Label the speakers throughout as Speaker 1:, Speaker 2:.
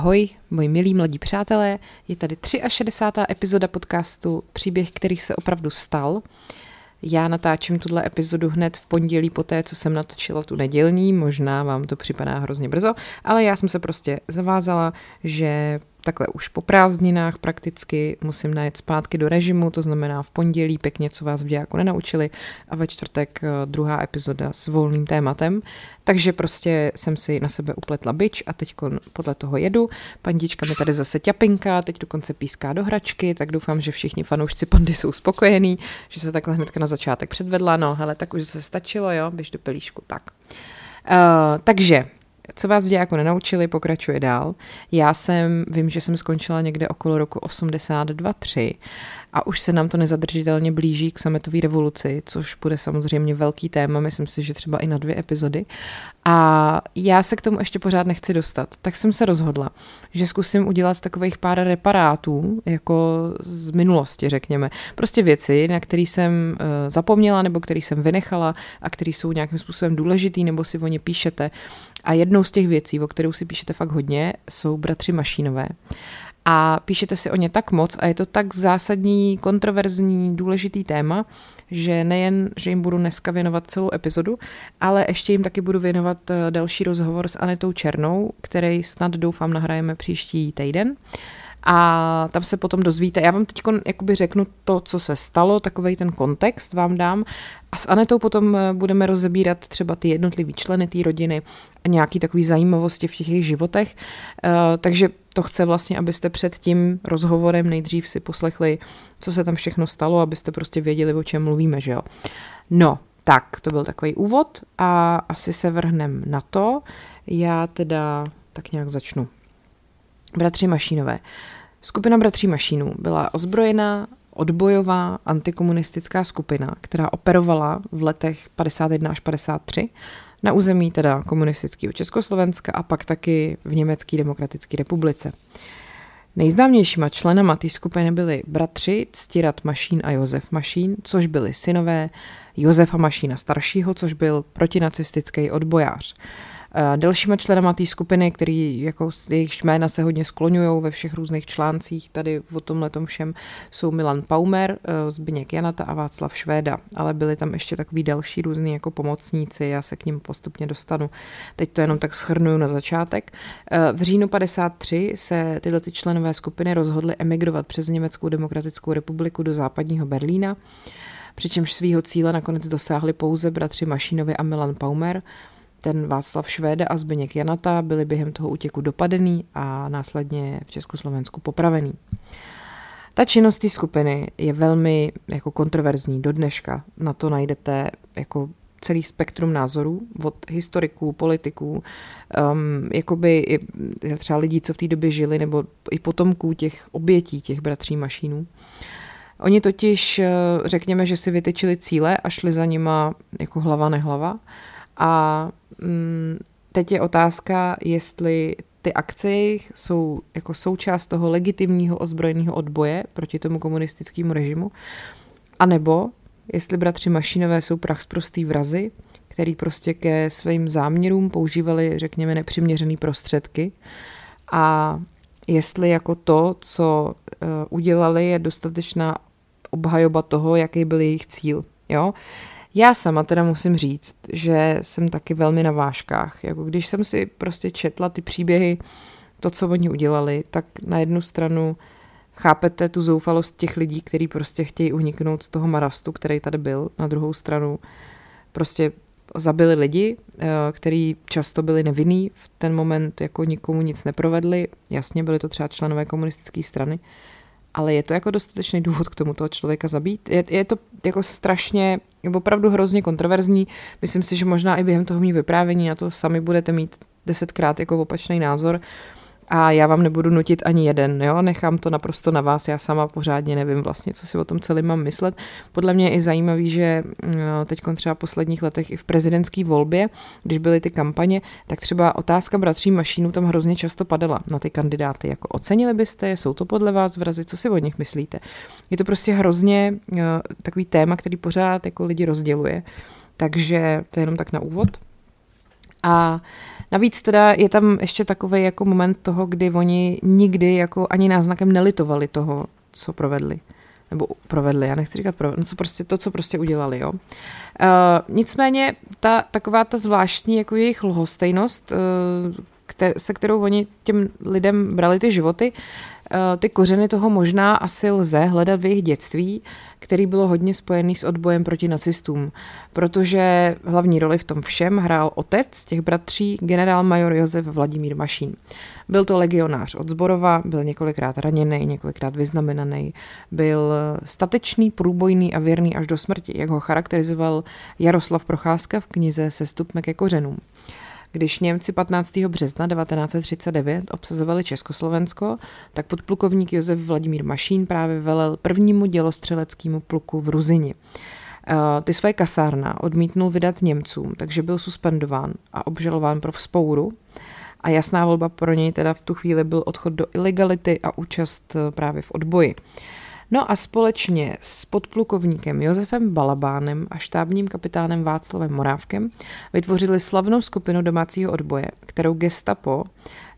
Speaker 1: Ahoj, moji milí mladí přátelé, je tady 63. epizoda podcastu Příběh, který se opravdu stal. Já natáčím tuhle epizodu hned v pondělí po té, co jsem natočila tu nedělní, možná vám to připadá hrozně brzo, ale já jsem se prostě zavázala, že takhle už po prázdninách prakticky musím najet zpátky do režimu, to znamená v pondělí pěkně, co vás v dějáku nenaučili a ve čtvrtek eh, druhá epizoda s volným tématem. Takže prostě jsem si na sebe upletla byč a teď podle toho jedu. Pandička mi tady zase ťapinka, teď dokonce píská do hračky, tak doufám, že všichni fanoušci pandy jsou spokojení, že se takhle hnedka na začátek předvedla. No, hele, tak už se stačilo, jo, běž do pelíšku, tak. Uh, takže co vás v jako nenaučili, pokračuje dál. Já jsem, vím, že jsem skončila někde okolo roku 82-3 a už se nám to nezadržitelně blíží k sametové revoluci, což bude samozřejmě velký téma, myslím si, že třeba i na dvě epizody. A já se k tomu ještě pořád nechci dostat, tak jsem se rozhodla, že zkusím udělat takových pár reparátů, jako z minulosti, řekněme. Prostě věci, na které jsem eh, zapomněla nebo které jsem vynechala a které jsou nějakým způsobem důležitý, nebo si o ně píšete. A jednou z těch věcí, o kterou si píšete fakt hodně, jsou bratři Mašínové a píšete si o ně tak moc a je to tak zásadní, kontroverzní, důležitý téma, že nejen, že jim budu dneska věnovat celou epizodu, ale ještě jim taky budu věnovat eh, další rozhovor s Anetou Černou, který snad doufám nahrajeme příští týden. A tam se potom dozvíte, já vám teď řeknu to, co se stalo, takový ten kontext vám dám a s Anetou potom eh, budeme rozebírat třeba ty jednotlivý členy té rodiny a nějaký takový zajímavosti v těch jejich životech. Uh, takže to chce vlastně, abyste před tím rozhovorem nejdřív si poslechli, co se tam všechno stalo, abyste prostě věděli, o čem mluvíme, že jo. No, tak, to byl takový úvod a asi se vrhnem na to. Já teda tak nějak začnu. Bratři Mašínové. Skupina Bratří Mašínů byla ozbrojená, odbojová antikomunistická skupina, která operovala v letech 51 až 53 na území teda komunistického Československa a pak taky v Německé demokratické republice. Nejznámějšíma členama té skupiny byli bratři Ctirat Mašín a Josef Mašín, což byli synové Josefa Mašína staršího, což byl protinacistický odbojář. Eh, dalšíma členama té skupiny, který jako jejich jména se hodně skloňují ve všech různých článcích, tady o tomhle všem jsou Milan Paumer, eh, Zbyněk Janata a Václav Švéda, ale byli tam ještě takový další různý jako pomocníci, já se k ním postupně dostanu. Teď to jenom tak schrnuju na začátek. Eh, v říjnu 53 se tyhle ty členové skupiny rozhodly emigrovat přes Německou demokratickou republiku do západního Berlína přičemž svého cíle nakonec dosáhli pouze bratři Mašínovi a Milan Paumer, ten Václav Švéde a Zbyněk Janata byli během toho útěku dopadený a následně v Československu popravený. Ta činnost té skupiny je velmi jako kontroverzní do dneška. Na to najdete jako celý spektrum názorů od historiků, politiků, um, jakoby i třeba lidí, co v té době žili, nebo i potomků těch obětí těch bratří mašínů. Oni totiž, eh, řekněme, že si vytyčili cíle a šli za nima jako hlava nehlava a mm, teď je otázka, jestli ty akce jsou jako součást toho legitimního ozbrojeného odboje proti tomu komunistickému režimu, anebo jestli bratři Mašinové jsou prach z prostý vrazy, který prostě ke svým záměrům používali, řekněme, nepřiměřené prostředky a jestli jako to, co uh, udělali, je dostatečná obhajoba toho, jaký byl jejich cíl. Jo? Já sama teda musím říct, že jsem taky velmi na vážkách. Jako když jsem si prostě četla ty příběhy, to, co oni udělali, tak na jednu stranu chápete tu zoufalost těch lidí, kteří prostě chtějí uniknout z toho marastu, který tady byl. Na druhou stranu prostě zabili lidi, eh, kteří často byli nevinní, v ten moment jako nikomu nic neprovedli. Jasně, byli to třeba členové komunistické strany, ale je to jako dostatečný důvod k tomu toho člověka zabít? Je, je to jako strašně, opravdu hrozně kontroverzní. Myslím si, že možná i během toho mý vyprávění na to sami budete mít desetkrát jako opačný názor. Uh, a já vám nebudu nutit ani jeden, jo, nechám to naprosto na vás, já sama pořádně nevím vlastně, co si o tom celým mám myslet. Podle mě je i zajímavý, že mm, teď třeba v posledních letech i v prezidentské volbě, když byly ty kampaně, tak třeba otázka bratří Mašínů tam hrozně často padala na ty kandidáty, jako ocenili byste jsou to podle vás vrazy, co si o nich myslíte. Je to prostě hrozně takový téma, který pořád jako lidi rozděluje. Takže to je jenom tak na úvod. A Navíc teda je tam ještě takový jako moment toho, kdy oni nikdy jako ani náznakem nelitovali toho, co provedli. Nebo provedli, já nechci říkat provedli, no co prostě, to, co prostě udělali, jo. Uh, nicméně ta, taková ta zvláštní jako jejich lhostejnost, uh, kter, se kterou oni těm lidem brali ty životy, ty kořeny toho možná asi lze hledat v jejich dětství, který bylo hodně spojený s odbojem proti nacistům, protože hlavní roli v tom všem hrál otec těch bratří, generál major Josef Vladimír Mašín. Byl to legionář od Zborova, byl několikrát raněný, několikrát vyznamenaný, byl statečný, průbojný a věrný až do smrti, jak ho charakterizoval Jaroslav Procházka v knize Sestupme ke kořenům. Když Němci 15. března 1939 obsazovali Československo, tak podplukovník Josef Vladimír Mašín právě velel prvnímu dělostřeleckému pluku v Ruzini. Eh, ty své kasárna odmítnul vydat Němcům, takže byl suspendován a obžalován pro vzpouru. A jasná volba pro něj teda v tu chvíli byl odchod do ilegality a účast eh, právě v odboji. No a společně s podplukovníkem Josefem Balabánem a štábním kapitánem Václavem Morávkem vytvořili slavnou skupinu domácího odboje, kterou gestapo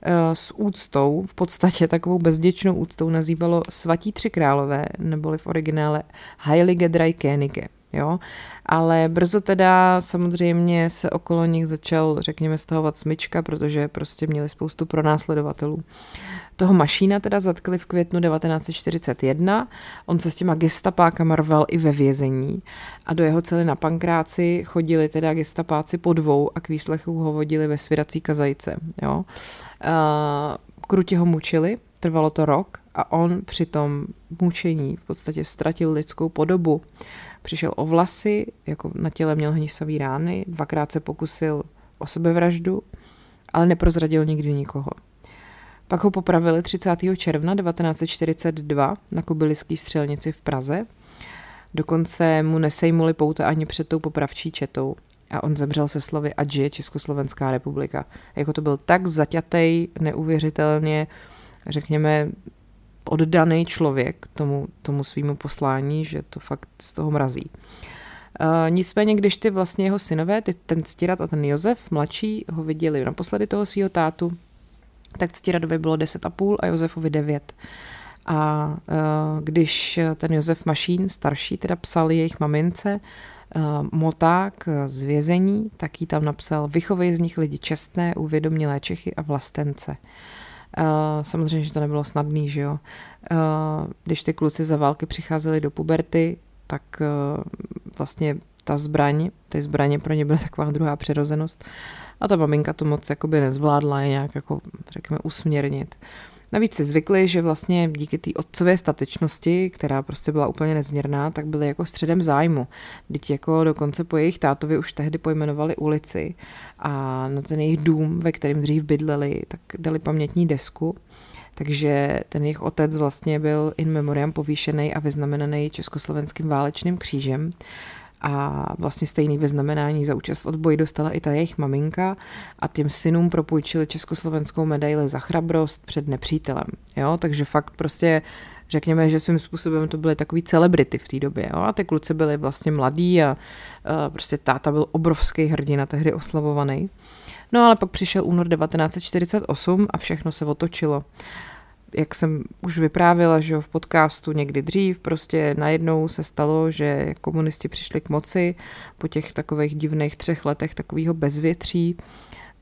Speaker 1: eh, s úctou, v podstatě takovou bezděčnou úctou nazývalo Svatí tři králové, neboli v originále Heilige Drei Könige. Jo? Ale brzo teda samozřejmě se okolo nich začal, řekněme, stahovat smyčka, protože prostě měli spoustu pronásledovatelů. Toho Mašína teda zatkli v květnu 1941, on se s těma gestapákama rval i ve vězení a do jeho cely na Pankráci chodili teda gestapáci po dvou a k výslechu ho vodili ve svědací kazajce. Jo. Kruti ho mučili, trvalo to rok a on při tom mučení v podstatě ztratil lidskou podobu. Přišel o vlasy, jako na těle měl hnisavý rány, dvakrát se pokusil o sebevraždu, ale neprozradil nikdy nikoho. Pak ho popravili 30. června 1942 na Kobyliský střelnici v Praze. Dokonce mu nesejmuli pouta ani před tou popravčí četou. A on zemřel se slovy ať žije Československá republika. Jako to byl tak zaťatej, neuvěřitelně, řekněme, oddaný člověk tomu, tomu svýmu poslání, že to fakt z toho mrazí. Uh, nicméně, když ty vlastně jeho synové, ty, ten Ctirat a ten Josef, mladší, ho viděli naposledy toho svého tátu, tak Ctiradovi bylo 10,5 a Josefovi 9. A uh, když ten Josef Mašín, starší, teda psal jejich mamince, uh, moták z vězení, tak jí tam napsal vychovej z nich lidi čestné, uvědomilé Čechy a vlastence. Uh, samozřejmě, že to nebylo snadný, že jo. Uh, když ty kluci za války přicházeli do puberty, tak uh, vlastně ta zbraň, ty zbraně pro ně byla taková druhá přirozenost a ta maminka to moc jakoby nezvládla je nějak jako, řekněme, usměrnit. Navíc si zvykli, že vlastně díky té otcové statečnosti, která prostě byla úplně nezměrná, tak byly jako středem zájmu. Děti jako dokonce po jejich tátovi už tehdy pojmenovali ulici a na ten jejich dům, ve kterém dřív bydleli, tak dali pamětní desku. Takže ten jejich otec vlastně byl in memoriam povýšený a vyznamenaný československým válečným křížem a vlastně stejný vyznamenání za účast v odboji dostala i ta jejich maminka a těm synům propůjčili československou medaili za chrabrost před nepřítelem. Jo? Takže fakt prostě řekněme, že svým způsobem to byly takový celebrity v té době. Jo? A ty kluci byli vlastně mladí a, a prostě táta byl obrovský hrdina, tehdy oslavovaný. No ale pak přišel únor 1948 a všechno se otočilo jak jsem už vyprávila, že v podcastu někdy dřív, prostě najednou se stalo, že komunisti přišli k moci po těch takových divných třech letech takového bezvětří,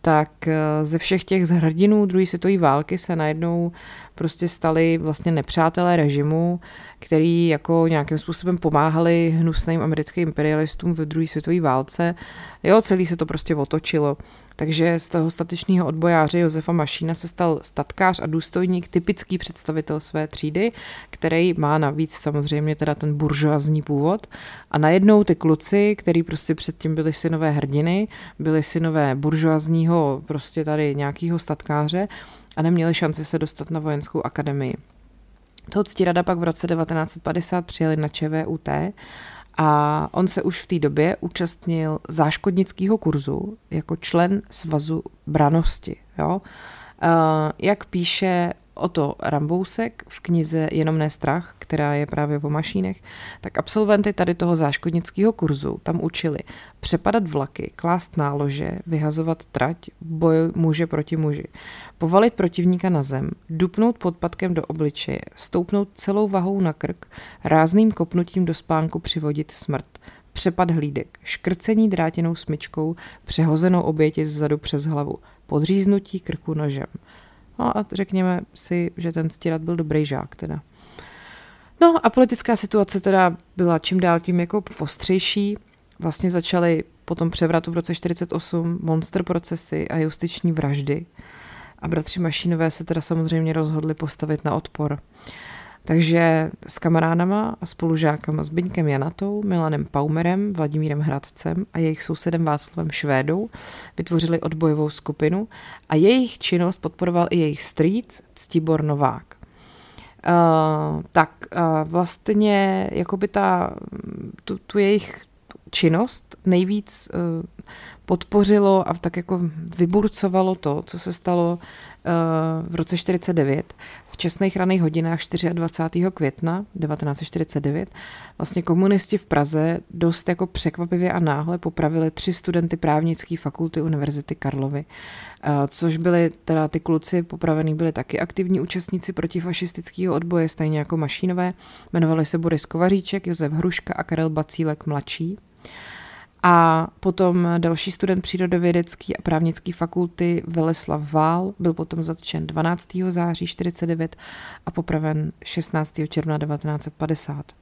Speaker 1: tak eh, ze všech těch zhrdinů druhé světové války se najednou prostě stali vlastně nepřátelé režimu, který jako nějakým způsobem pomáhali hnusným americkým imperialistům ve druhé světové válce. Jo, celý se to prostě otočilo. Takže z toho statečného odbojáře Josefa Mašína se stal statkář a důstojník, typický představitel své třídy, který má navíc samozřejmě teda ten buržoazní původ. A najednou ty kluci, který prostě předtím byli synové hrdiny, byli synové buržoazního prostě tady nějakého statkáře a neměli šanci se dostat na vojenskou akademii. Toho ctirada pak v roce 1950 přijeli na ČVUT a on se už v té době účastnil záškodnického kurzu jako člen svazu branosti. Jo? Jak píše Oto Rambousek v knize Jenom ne strach, která je právě o mašínech, tak absolventy tady toho záškodnického kurzu tam učili přepadat vlaky, klást nálože, vyhazovat trať, boj muže proti muži, povalit protivníka na zem, dupnout podpatkem do obličeje, stoupnout celou vahou na krk, rázným kopnutím do spánku přivodit smrt, přepad hlídek, škrcení drátěnou smyčkou, přehozenou oběti zadu přes hlavu, podříznutí krku nožem. No a řekněme si, že ten stírat byl dobrý žák teda. No a politická situace teda byla čím dál tím jako ostřejší. Vlastně začaly po tom převratu v roce 48 monster procesy a justiční vraždy. A bratři Mašínové se teda samozřejmě rozhodli postavit na odpor. Takže s kamarádama a spolužákama Zbyňkem Janatou, Milanem Paumerem, Vladimírem Hradcem a jejich sousedem Václavem Švédou vytvořili odbojovou skupinu a jejich činnost podporoval i jejich strýc Ctibor Novák. Uh, tak uh, vlastně jakoby ta, tu, tu jejich činnost nejvíc uh, podpořilo a tak jako vyburcovalo to, co se stalo v roce 49 v čestných raných hodinách 24. května 1949 vlastně komunisti v Praze dost jako překvapivě a náhle popravili tři studenty právnické fakulty Univerzity Karlovy, což byli teda ty kluci popravený byli taky aktivní účastníci protifašistického odboje, stejně jako Mašínové. Jmenovali se Boris Kovaříček, Josef Hruška a Karel Bacílek mladší. A potom další student přírodovědecký a právnický fakulty Veleslav Vál byl potom zatčen 12. září 49 a popraven 16. června 1950.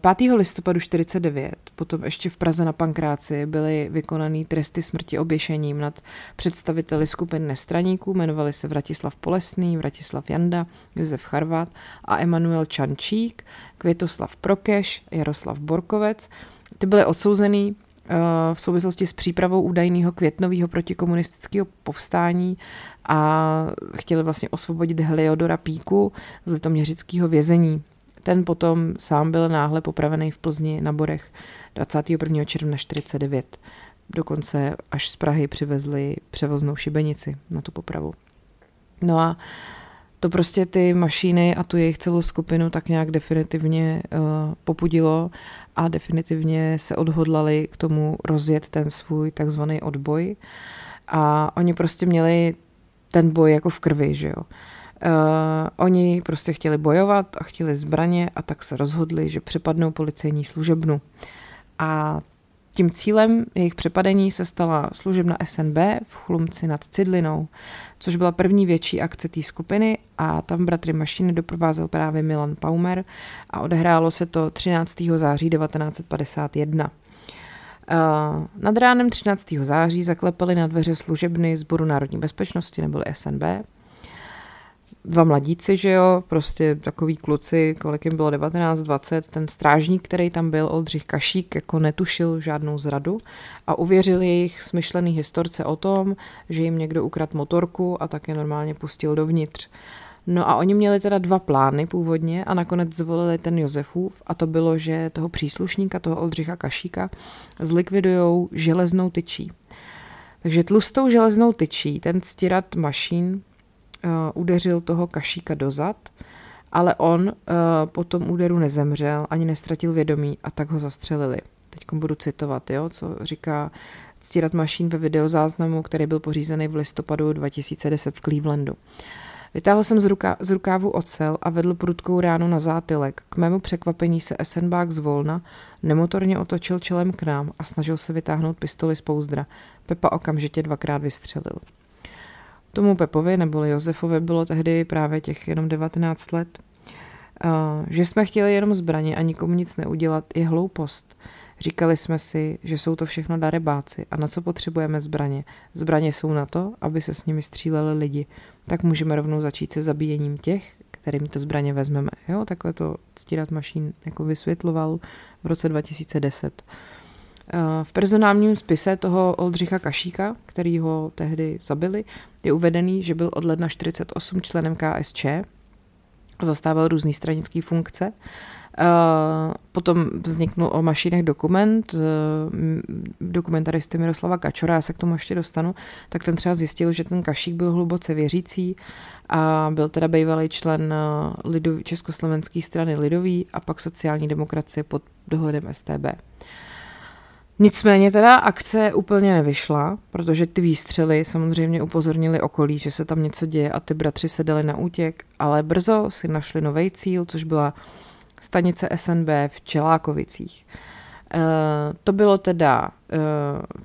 Speaker 1: 5. Eh, listopadu 49 potom ještě v Praze na Pankráci byly vykonaný tresty smrti oběšením nad představiteli skupin nestraníků, jmenovali se Vratislav Polesný, Vratislav Janda, Josef Charvat a Emanuel Čančík, Květoslav Prokeš, Jaroslav Borkovec – ty byly odsouzený eh, v souvislosti s přípravou údajného květnového protikomunistického povstání a chtěli vlastně osvobodit Heliodora Píku z litoměřického vězení. Ten potom sám byl náhle popravený v Plzni na Borech 21. června 49. Dokonce až z Prahy přivezli převoznou šibenici na tu popravu. No a to prostě ty mašiny a tu jejich celou skupinu tak nějak definitivně uh, popudilo a definitivně se odhodlali k tomu rozjet ten svůj takzvaný odboj. A oni prostě měli ten boj jako v krvi, že jo. Uh, oni prostě chtěli bojovat a chtěli zbraně a tak se rozhodli, že přepadnou policejní služebnu. A tím cílem jejich přepadení se stala služebna SNB v Chlumci nad Cidlinou, což byla první větší akce té skupiny a tam bratry Mašiny doprovázel právě Milan Paumer a odehrálo se to 13. září 1951. Uh, nad ránem 13. září zaklepali na dveře služebny Sboru národní bezpečnosti neboli SNB dva mladíci, že jo, prostě takový kluci, kolik jim bylo 19, 20, ten strážník, který tam byl, Oldřich Kašík, jako netušil žádnou zradu a uvěřil jejich smyšlený historce o tom, že jim někdo ukradl motorku a tak je normálně pustil dovnitř. No a oni měli teda dva plány původně a nakonec zvolili ten Josefův a to bylo, že toho příslušníka, toho Oldřicha Kašíka, zlikvidujou železnou tyčí. Takže tlustou železnou tyčí ten stírat mašín udeřil toho kašíka dozad, ale on uh, po tom úderu nezemřel, ani nestratil vědomí a tak ho zastřelili. Teď budu citovat, jo, co říká Ctírat Mašín ve videozáznamu, který byl pořízený v listopadu 2010 v Clevelandu. Vytáhl jsem z, ruka, z rukávu ocel a vedl prudkou ránu na zátylek. K mému překvapení se Esenbák zvolna, nemotorně otočil čelem k nám a snažil se vytáhnout pistoli z pouzdra. Pepa okamžitě dvakrát vystřelil. Tomu Pepovi nebo Josefovi bylo tehdy právě těch jenom 19 let. Že jsme chtěli jenom zbraně a nikomu nic neudělat je hloupost. Říkali jsme si, že jsou to všechno darebáci a na co potřebujeme zbraně. Zbraně jsou na to, aby se s nimi stříleli lidi. Tak můžeme rovnou začít se zabíjením těch, kterým to zbraně vezmeme. Jo, takhle to Stírat Mašín jako vysvětloval v roce 2010. V personálním spise toho Oldřicha Kašíka, který ho tehdy zabili, je uvedený, že byl od ledna 48 členem KSČ, zastával různé stranické funkce, Potom vzniknul o mašinách dokument, dokumentaristy Miroslava Kačora, já se k tomu ještě dostanu, tak ten třeba zjistil, že ten Kašík byl hluboce věřící a byl teda bývalý člen lidový, Československé strany Lidový a pak sociální demokracie pod dohledem STB. Nicméně teda akce úplně nevyšla, protože ty výstřely samozřejmě upozornili okolí, že se tam něco děje a ty bratři se dali na útěk, ale brzo si našli nový cíl, což byla stanice SNB v Čelákovicích. E, to bylo teda e,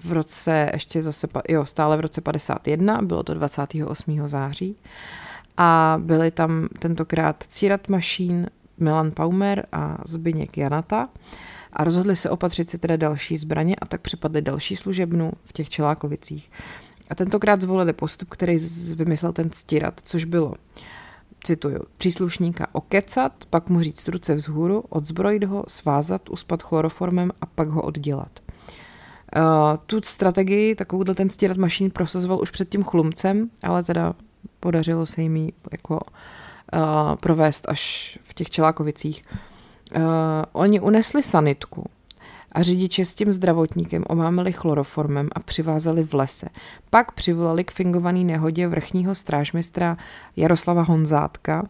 Speaker 1: v roce, ještě zase, jo, stále v roce 51, bylo to 28. září a byli tam tentokrát Círat Mašín, Milan Paumer a Zbyněk Janata a rozhodli se opatřit si teda další zbraně a tak připadli další služebnu v těch Čelákovicích. A tentokrát zvolili postup, který vymyslel ten stírat, což bylo, cituju, příslušníka okecat, pak mu říct ruce vzhůru, odzbrojit ho, svázat, uspat chloroformem a pak ho oddělat. Uh, tu strategii, takovouhle ten stírat mašín prosazoval už před tím chlumcem, ale teda podařilo se jim jako uh, provést až v těch Čelákovicích. Uh, oni unesli sanitku a řidiče s tím zdravotníkem omámili chloroformem a přivázali v lese. Pak přivolali k fingovaný nehodě vrchního strážmistra Jaroslava Honzátka,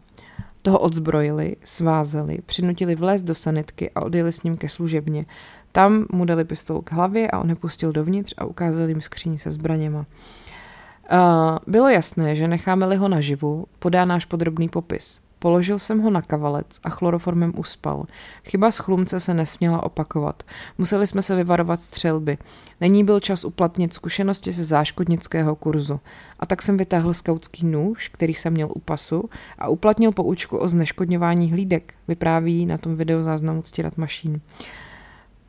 Speaker 1: toho odzbrojili, svázeli, přinutili vlézt do sanitky a odjeli s ním ke služebně. Tam mu dali pistol k hlavě a on je pustil dovnitř a ukázal jim skříní se zbraněma. Uh, bylo jasné, že necháme-li ho naživu, podá náš podrobný popis. Položil jsem ho na kavalec a chloroformem uspal. Chyba z chlumce se nesměla opakovat. Museli jsme se vyvarovat střelby. Není byl čas uplatnit zkušenosti ze záškodnického kurzu. A tak jsem vytáhl skautský nůž, který jsem měl u pasu, a uplatnil poučku o zneškodňování hlídek, vypráví na tom videozáznamu Ctirat mašín.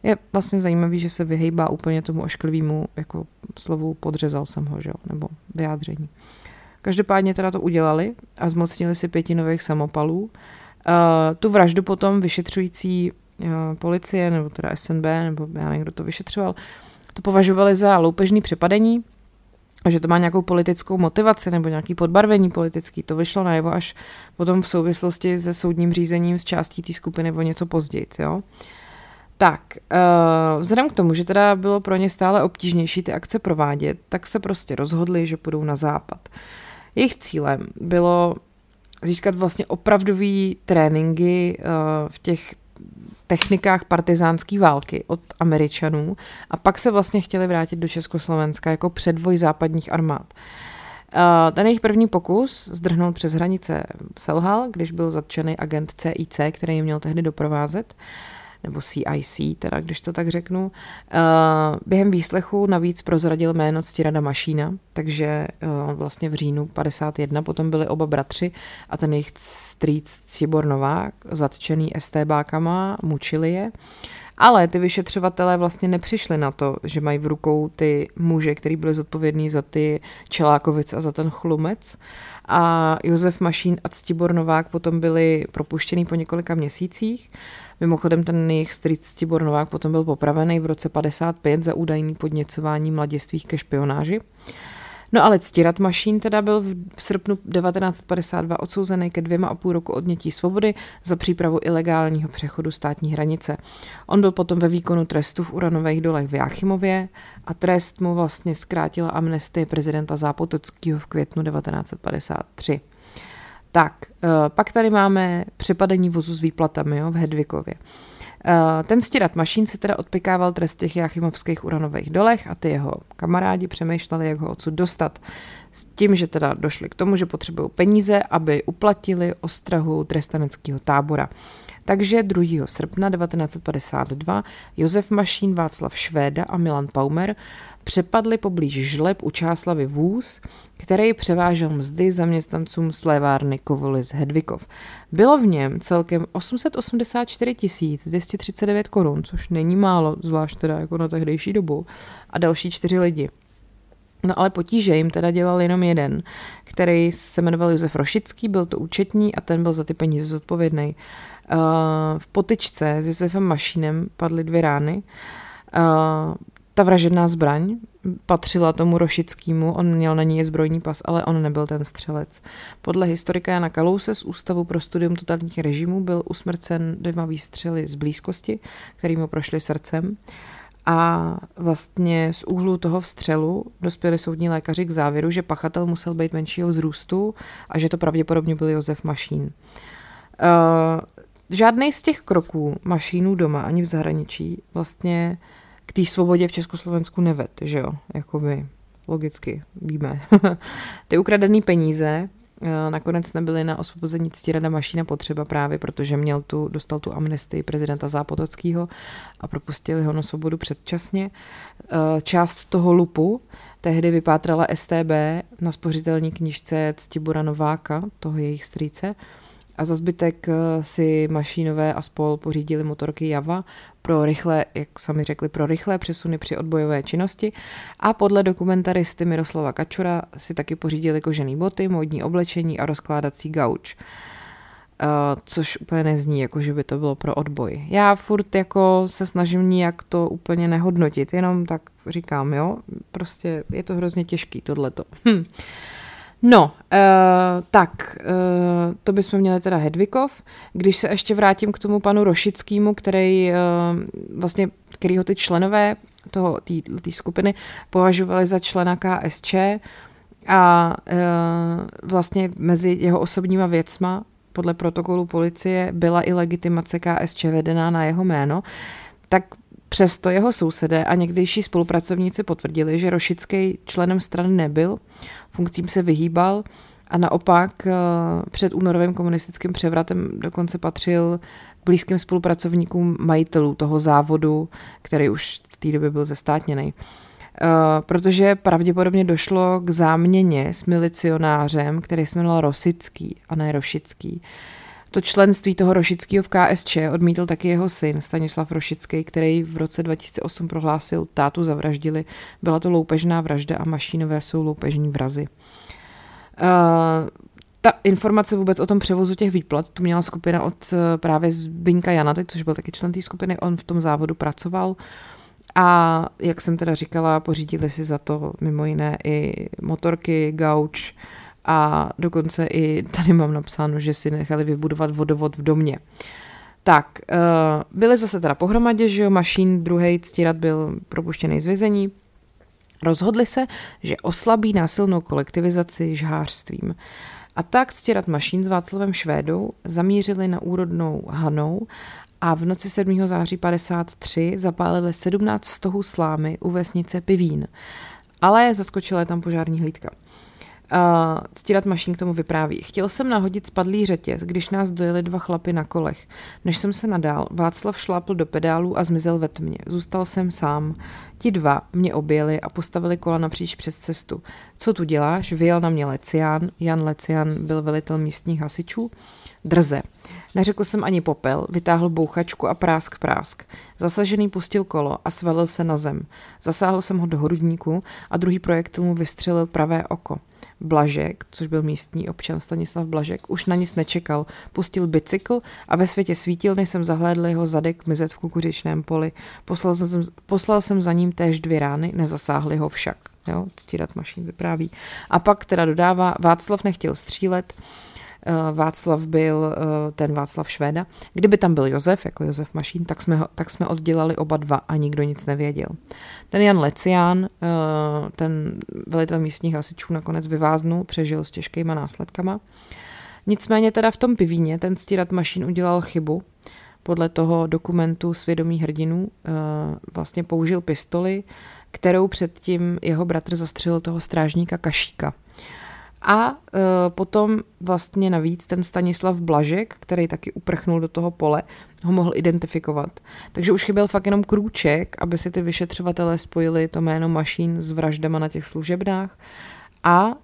Speaker 1: Je vlastně zajímavý, že se vyhejbá úplně tomu ošklivému jako slovu podřezal jsem ho, že? nebo vyjádření. Každopádně teda to udělali a zmocnili si pěti nových samopalů. Uh, tu vraždu potom vyšetřující uh, policie, nebo teda SNB, nebo já nevím, kdo to vyšetřoval, to považovali za loupežný přepadení, že to má nějakou politickou motivaci nebo nějaký podbarvení politický. To vyšlo najevo až potom v souvislosti se soudním řízením s částí té skupiny o něco později. Jo? Tak, uh, vzhledem k tomu, že teda bylo pro ně stále obtížnější ty akce provádět, tak se prostě rozhodli, že půjdou na západ. Jejich cílem bylo získat vlastně opravdový tréninky uh, v těch technikách partizánské války od Američanů a pak se vlastně chtěli vrátit do Československa jako předvoj západních armád. Uh, ten jejich první pokus zdrhnout přes hranice selhal, když byl zatčený agent CIC, který jim měl tehdy doprovázet. Nebo CIC, teda když to tak řeknu. Uh, během výslechu navíc prozradil jméno Ctirada Mašína, takže uh, vlastně v říjnu 51 potom byli oba bratři a ten jejich strýc Cibor Novák, zatčený STBákama, mučili je. Ale ty vyšetřovatelé vlastně nepřišli na to, že mají v rukou ty muže, který byli zodpovědní za ty Čelákovic a za ten chlumec. A Josef Mašín a Ctibor Novák potom byli propuštěný po několika měsících. Mimochodem ten jejich strýc Tibor Novák potom byl popravený v roce 55 za údajný podněcování mladistvých ke špionáži. No ale Ctirat Mašín teda byl v srpnu 1952 odsouzený ke dvěma a půl roku odnětí svobody za přípravu ilegálního přechodu státní hranice. On byl potom ve výkonu trestu v uranových dolech v Jáchymově a trest mu vlastně zkrátila amnestie prezidenta Zápotockého v květnu 1953. Tak, eh, pak tady máme přepadení vozu s výplatami jo, v Hedvikově. Eh, ten stírat mašín si teda odpikával trest těch Jachymovských uranových dolech a ty jeho kamarádi přemýšleli, jak ho odsud dostat. S tím, že teda došli k tomu, že potřebují peníze, aby uplatili ostrahu trestaneckého tábora. Takže 2. srpna 1952 Josef Mašín, Václav Švéda a Milan Paumer přepadli poblíž žleb u Čáslavy vůz, který převážel mzdy zaměstnancům slévárny Kovolis Hedvikov. Bylo v něm celkem 884 239 korun, což není málo, zvlášť teda jako na tehdejší dobu, a další čtyři lidi. No ale potíže jim teda dělal jenom jeden, který se jmenoval Josef Rošický, byl to účetní a ten byl za ty peníze zodpovědný. Uh, v potyčce s Josefem Mašínem padly dvě rány. Uh, ta vražedná zbraň patřila tomu Rošickému, on měl na ní zbrojní pas, ale on nebyl ten střelec. Podle historika Jana Kalouse z Ústavu pro studium totalitních režimů byl usmrcen dvěma výstřely z blízkosti, který mu prošly srdcem. A vlastně z úhlu toho vstřelu dospěli soudní lékaři k závěru, že pachatel musel být menšího zrůstu a že to pravděpodobně byl Josef Mašín. Uh, žádný z těch kroků Mašínů doma ani v zahraničí vlastně k té svobodě v Československu neved, že jo, jakoby logicky víme. Ty ukradené peníze eh, nakonec nebyly na osvobození Ctirada Mašína potřeba právě, protože měl tu, dostal tu amnestii prezidenta Zápotockého a propustili ho na svobodu předčasně. Eh, část toho lupu tehdy vypátrala STB na spořitelní knižce Ctibora Nováka, toho jejich strýce, a za zbytek eh, si mašínové a spol pořídili motorky Java pro rychlé, jak sami řekli, pro rychlé přesuny při odbojové činnosti a podle dokumentaristy Miroslava Kačura si taky pořídili kožený boty, modní oblečení a rozkládací gauč. Uh, což úplně nezní, jako že by to bylo pro odboj. Já furt jako se snažím nijak to úplně nehodnotit, jenom tak říkám, jo, prostě je to hrozně těžký tohleto. Hm. No, uh, tak, uh, to bychom měli teda Hedvikov. Když se ještě vrátím k tomu panu Rošickému, který uh, vlastně, ho ty členové toho, té skupiny považovali za člena KSČ a uh, vlastně mezi jeho osobníma věcma podle protokolu policie byla i legitimace KSČ vedená na jeho jméno, tak Přesto jeho sousedé a někdejší spolupracovníci potvrdili, že Rošický členem strany nebyl, funkcím se vyhýbal a naopak eh, před únorovým komunistickým převratem dokonce patřil k blízkým spolupracovníkům majitelů toho závodu, který už v té době byl zestátněný. Uh, protože pravděpodobně došlo k záměně s milicionářem, který se jmenoval Rosický a ne Rošický. To členství toho Rošického v KSČ odmítl taky jeho syn Stanislav Rošický, který v roce 2008 prohlásil, tátu zavraždili, byla to loupežná vražda a mašínové jsou loupežní vrazy. Uh, ta informace vůbec o tom převozu těch výplat, tu měla skupina od uh, právě Zbinka Janaty, což byl taky člen té skupiny, on v tom závodu pracoval. A jak jsem teda říkala, pořídili si za to mimo jiné i motorky, gauč, a dokonce i tady mám napsáno, že si nechali vybudovat vodovod v domě. Tak, eh, byli zase teda pohromadě, že jo, Mašín, druhý ctírat byl propuštěný z vězení. Rozhodli se, že oslabí násilnou kolektivizaci žhářstvím. A tak ctírat Mašín s Václavem Švédou zamířili na úrodnou Hanou a v noci 7. září 53 zapálili 17 stohů slámy u vesnice Pivín. Ale zaskočila je tam požární hlídka. Uh, Stírat mašín k tomu vypráví. Chtěl jsem nahodit spadlý řetěz, když nás dojeli dva chlapy na kolech. Než jsem se nadál, Václav šlápl do pedálů a zmizel ve tmě. Zůstal jsem sám. Ti dva mě objeli a postavili kola napříč přes cestu. Co tu děláš? Vyjel na mě Lecián. Jan Lecián byl velitel místních hasičů. Drze. Neřekl jsem ani popel, vytáhl bouchačku a prásk prásk. Zasažený pustil kolo a svalil se na zem. Zasáhl jsem ho do hrudníku a druhý projektil mu vystřelil pravé oko. Blažek, což byl místní občan Stanislav Blažek, už na nic nečekal. Pustil bicykl a ve světě svítilny jsem zahlédl jeho zadek mizet v kukuřičném poli. Poslal jsem, poslal jsem za ním též dvě rány, nezasáhly ho však. Jo, ctírat mašín vypráví. A pak teda dodává, Václav nechtěl střílet, Václav byl eh, ten Václav Švéda. Kdyby tam byl Josef, jako Josef Mašín, tak jsme, ho, tak jsme oddělali oba dva a nikdo nic nevěděl. Ten Jan Lecián, eh, ten velitel místních hasičů, nakonec vyváznul, přežil s těžkýma následkama. Nicméně teda v tom pivíně ten stírat mašín udělal chybu. Podle toho dokumentu svědomí hrdinů vlastně použil pistoli, kterou předtím jeho bratr zastřelil toho strážníka Kašíka. A uh, potom vlastně navíc ten Stanislav Blažek, který taky uprchnul do toho pole, ho mohl identifikovat. Takže už chyběl fakt jenom krůček, aby si ty vyšetřovatelé spojili to jméno mašín s vraždama na těch služebnách. A uh,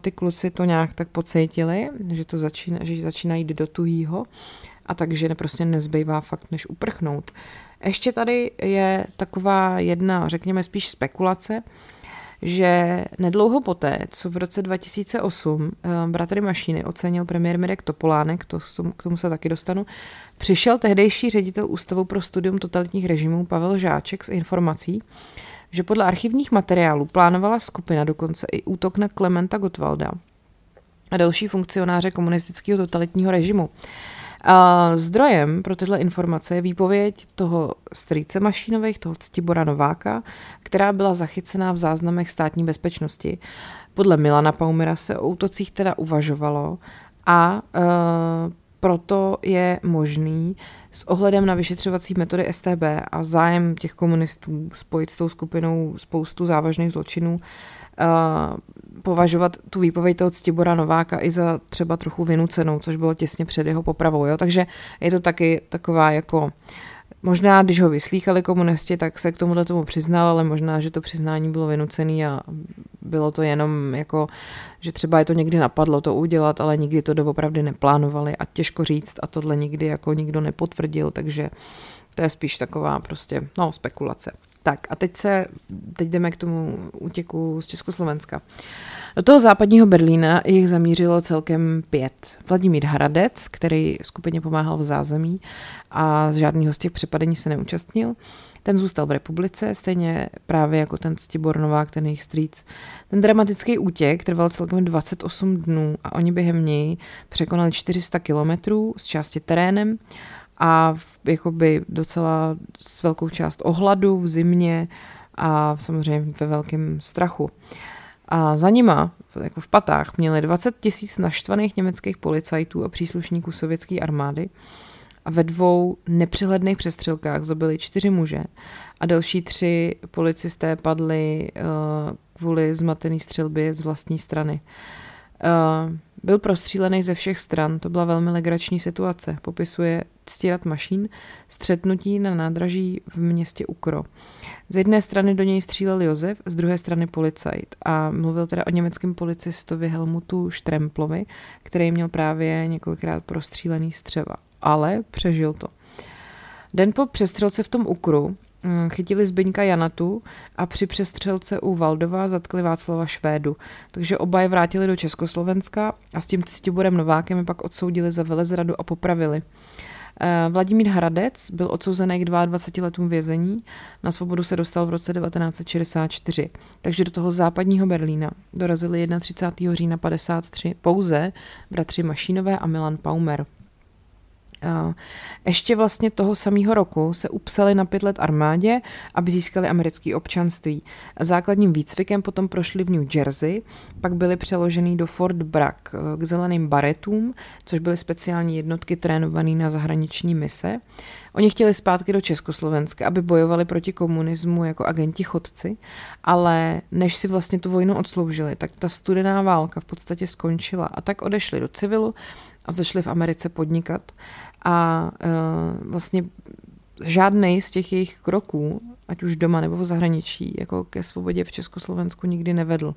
Speaker 1: ty kluci to nějak tak pocítili, že to začíná, že začínají jít do tuhýho a takže prostě nezbývá fakt než uprchnout. Ještě tady je taková jedna, řekněme spíš spekulace, že nedlouho poté, co v roce 2008 eh, bratry Mašíny ocenil premiér Mirek Topolánek, to, k tomu se taky dostanu, přišel tehdejší ředitel Ústavu pro studium totalitních režimů Pavel Žáček s informací, že podle archivních materiálů plánovala skupina dokonce i útok na Klementa Gottwalda a další funkcionáře komunistického totalitního režimu. A zdrojem pro tyhle informace je výpověď toho strýce Mašínových, toho Ctibora Nováka, která byla zachycená v záznamech státní bezpečnosti. Podle Milana Paumera se o útocích teda uvažovalo a e, proto je možný s ohledem na vyšetřovací metody STB a zájem těch komunistů spojit s tou skupinou spoustu závažných zločinů, považovat tu výpověď toho Ctibora Nováka i za třeba trochu vynucenou, což bylo těsně před jeho popravou. Jo? Takže je to taky taková jako Možná, když ho vyslýchali komunisti, tak se k tomuhle tomu přiznal, ale možná, že to přiznání bylo vynucené a bylo to jenom jako, že třeba je to někdy napadlo to udělat, ale nikdy to doopravdy neplánovali a těžko říct a tohle nikdy jako nikdo nepotvrdil, takže to je spíš taková prostě, no, spekulace. Tak a teď se, teď jdeme k tomu útěku z Československa. Do toho západního Berlína jich zamířilo celkem pět. Vladimír Hradec, který skupině pomáhal v zázemí a z žádného z těch přepadení se neúčastnil. Ten zůstal v republice, stejně právě jako ten Stibor Novák, ten jejich strýc. Ten dramatický útěk trval celkem 28 dnů a oni během něj překonali 400 kilometrů z části terénem a jakoby docela s velkou část ohladu v zimě a samozřejmě ve velkém strachu. A za nima, jako v patách, měli 20 tisíc naštvaných německých policajtů a příslušníků sovětské armády a ve dvou nepřehledných přestřelkách zabili čtyři muže a další tři policisté padli uh, kvůli zmatené střelbě z vlastní strany. Uh, byl prostřílený ze všech stran, to byla velmi legrační situace. Popisuje Ctirat Mašín, střetnutí na nádraží v městě Ukro. Z jedné strany do něj střílel Josef, z druhé strany policajt a mluvil teda o německém policistovi Helmutu Štremplovi, který měl právě několikrát prostřílený střeva, ale přežil to. Den po přestřelce v tom Ukru chytili Zbyňka Janatu a při přestřelce u Valdova zatkli Václava Švédu. Takže oba je vrátili do Československa a s tím Ctiborem Novákem je pak odsoudili za velezradu a popravili. Eh, Vladimír Hradec byl odsouzený k 22 letům vězení, na svobodu se dostal v roce 1964, takže do toho západního Berlína dorazili 31. října 53 pouze bratři Mašínové a Milan Paumer. Ještě vlastně toho samého roku se upsali na pět let armádě, aby získali americké občanství. Základním výcvikem potom prošli v New Jersey, pak byli přeložený do Fort Bragg eh, k zeleným baretům, což byly speciální jednotky trénované na zahraniční mise. Oni chtěli zpátky do Československa, aby bojovali proti komunismu jako agenti chodci, ale než si vlastně tu vojnu odsloužili, tak ta studená válka v podstatě skončila a tak odešli do civilu a začali v Americe podnikat a uh, vlastně žádný z těch jejich kroků, ať už doma nebo v zahraničí, jako ke svobodě v Československu nikdy nevedl.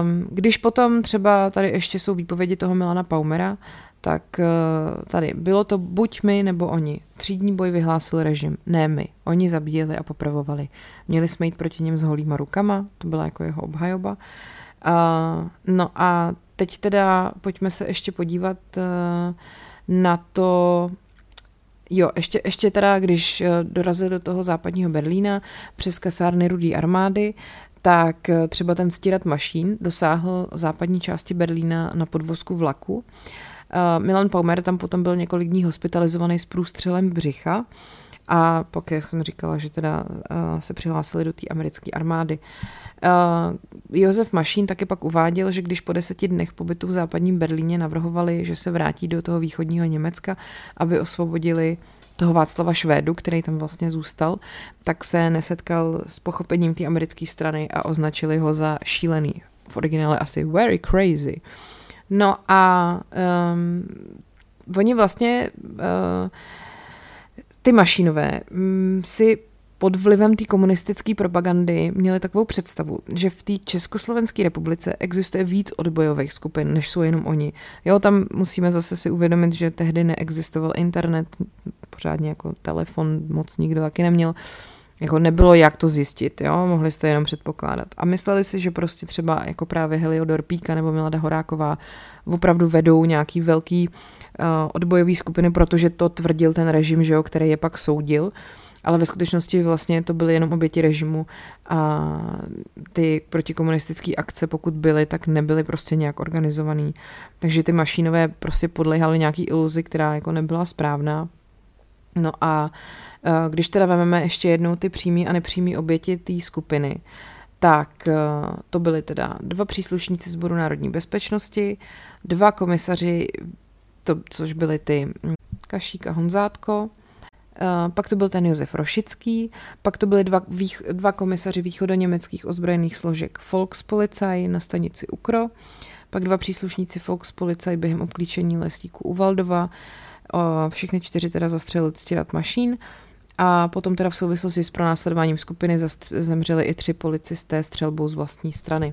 Speaker 1: Um, když potom třeba tady ještě jsou výpovědi toho Milana Paumera, tak uh, tady bylo to buď my nebo oni. Třídní boj vyhlásil režim, ne my. Oni zabíjeli a popravovali. Měli jsme jít proti něm s holýma rukama, to byla jako jeho obhajoba. Uh, no a teď teda pojďme se ještě podívat uh, na to, Jo, ještě, ještě teda, když eh, dorazil do toho západního Berlína přes kasárny rudý armády, tak eh, třeba ten stírat mašín dosáhl západní části Berlína na podvozku vlaku. Milan Paumer tam potom byl několik dní hospitalizovaný s průstřelem břicha a pak, jsem říkala, že teda se přihlásili do té americké armády. Uh, Josef Mašín taky pak uváděl, že když po deseti dnech pobytu v západním Berlíně navrhovali, že se vrátí do toho východního Německa, aby osvobodili toho Václava Švédu, který tam vlastně zůstal, tak se nesetkal s pochopením té americké strany a označili ho za šílený. V originále asi very crazy. No a um, oni vlastně uh, ty mašinové um, si pod vlivem té komunistické propagandy měli takovou představu, že v té Československé republice existuje víc odbojových skupin, než jsou jenom oni. Jo, tam musíme zase si uvědomit, že tehdy neexistoval internet, pořádně jako telefon moc nikdo taky neměl. Jako nebylo jak to zjistit, jo, mohli jste jenom předpokládat. A mysleli si, že prostě třeba jako právě Heliodor Píka nebo Milada Horáková opravdu vedou nějaký velký uh, odbojový skupiny, protože to tvrdil ten režim, že jo, který je pak soudil. Ale ve skutečnosti vlastně to byly jenom oběti režimu a ty protikomunistické akce, pokud byly, tak nebyly prostě nějak organizovaný. Takže ty mašinové prostě podlehaly nějaký iluzi, která jako nebyla správná. No a eh, když teda vezmeme ještě jednou ty přímý a nepřímý oběti té skupiny, tak eh, to byly teda dva příslušníci Sboru národní bezpečnosti, dva komisaři, to, což byly ty hm, Kašík a Honzátko, pak to byl ten Josef Rošický, pak to byly dva, dva komisaři východoněmeckých ozbrojených složek Volkspolizei na stanici Ukro, pak dva příslušníci Volkspolizei během obklíčení lesíku u Valdova, uh, všechny čtyři teda zastřelili ctirat mašín a potom teda v souvislosti s pronásledováním skupiny zemřeli i tři policisté střelbou z vlastní strany.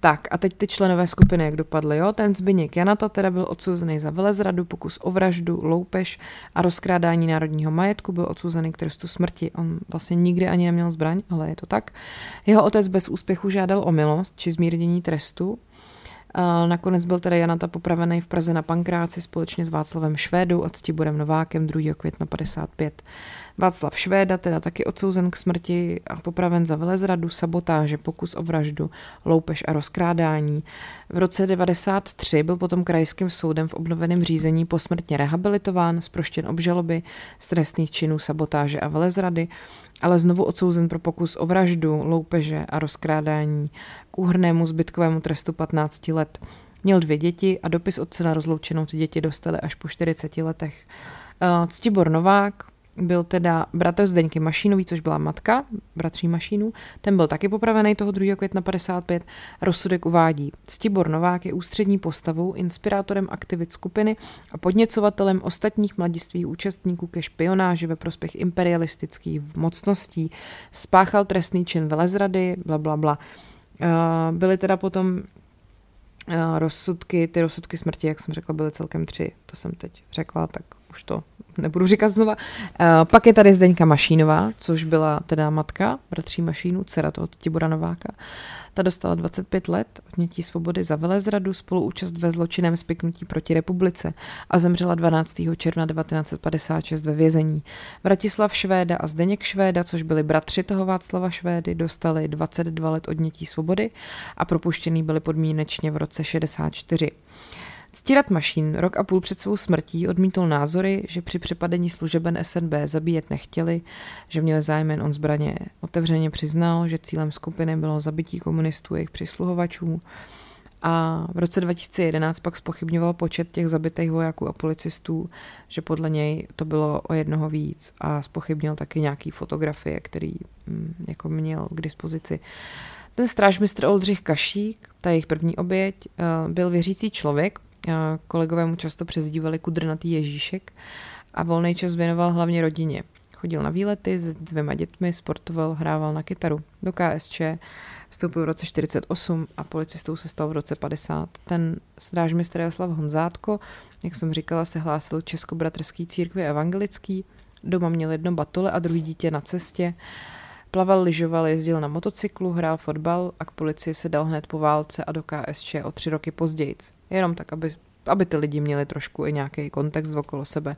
Speaker 1: Tak a teď ty členové skupiny, jak dopadly, jo? Ten Zbyněk Janata teda byl odsouzený za velezradu, pokus o vraždu, loupež a rozkrádání národního majetku, byl odsouzený k trestu smrti. On vlastně nikdy ani neměl zbraň, ale je to tak. Jeho otec bez úspěchu žádal o milost či zmírnění trestu. Nakonec byl teda Janata popravený v Praze na Pankráci společně s Václavem Švédou a Ctiborem Novákem 2. května 55. Václav Švéda teda taky odsouzen k smrti a popraven za velezradu, sabotáže, pokus o vraždu, loupež a rozkrádání. V roce 93 byl potom krajským soudem v obnoveném řízení posmrtně rehabilitován, zproštěn obžaloby z trestných činů sabotáže a velezrady, ale znovu odsouzen pro pokus o vraždu, loupeže a rozkrádání k úhrnému zbytkovému trestu 15 let. Měl dvě děti a dopis otce na rozloučenou ty děti dostali až po 40 letech. Eh, Ctibor Novák, byl teda bratr Zdeňky Mašínový, což byla matka bratří Mašínů. Ten byl taky popravený toho 2. května 55. Rozsudek uvádí. Ctibor Novák je ústřední postavou, inspirátorem aktivit skupiny a podněcovatelem ostatních mladistvých účastníků ke špionáži ve prospěch imperialistických mocností. Spáchal trestný čin velezrady, bla, bla, bla. Eh, byly teda potom eh, rozsudky, ty rozsudky smrti, jak jsem řekla, byly celkem tři. To jsem teď řekla, tak už to nebudu říkat znova. Uh, pak je tady Zdeňka Mašínová, což byla teda matka bratří Mašínu, dcera toho Tibora Nováka. Ta dostala 25 let odnětí svobody za velezradu, spoluúčast ve zločinem spiknutí proti republice a zemřela 12. června 1956 ve vězení. Vratislav Švéda a Zdeněk Švéda, což byli bratři toho Václava Švédy, dostali 22 let odnětí svobody a propuštěný byli podmínečně v roce 64. Stírat Mašín rok a půl před svou smrtí odmítl názory, že při přepadení služeben SNB zabíjet nechtěli, že měli zájem jen on zbraně. Otevřeně přiznal, že cílem skupiny bylo zabití komunistů a jejich přisluhovačů. A v roce 2011 pak spochybňoval počet těch zabitých vojáků a policistů, že podle něj to bylo o jednoho víc a spochybnil taky nějaký fotografie, který mm, jako měl k dispozici. Ten strážmistr Oldřich Kašík, ta jejich první oběť, eh, byl věřící člověk, Kolegové mu často přezdívali kudrnatý Ježíšek a volný čas věnoval hlavně rodině. Chodil na výlety s dvěma dětmi, sportoval, hrával na kytaru. Do KSČ vstoupil v roce 48 a policistou se stal v roce 50. Ten strážmistr Jaroslav Honzátko, jak jsem říkala, se hlásil Českobratrský církvi evangelický. Doma měl jedno batole a druhý dítě na cestě. Plaval, lyžoval, jezdil na motocyklu, hrál fotbal a k policii se dal hned po válce a do KSČ o tři roky později. Jenom tak, aby, aby ty lidi měli trošku i nějaký kontext okolo sebe.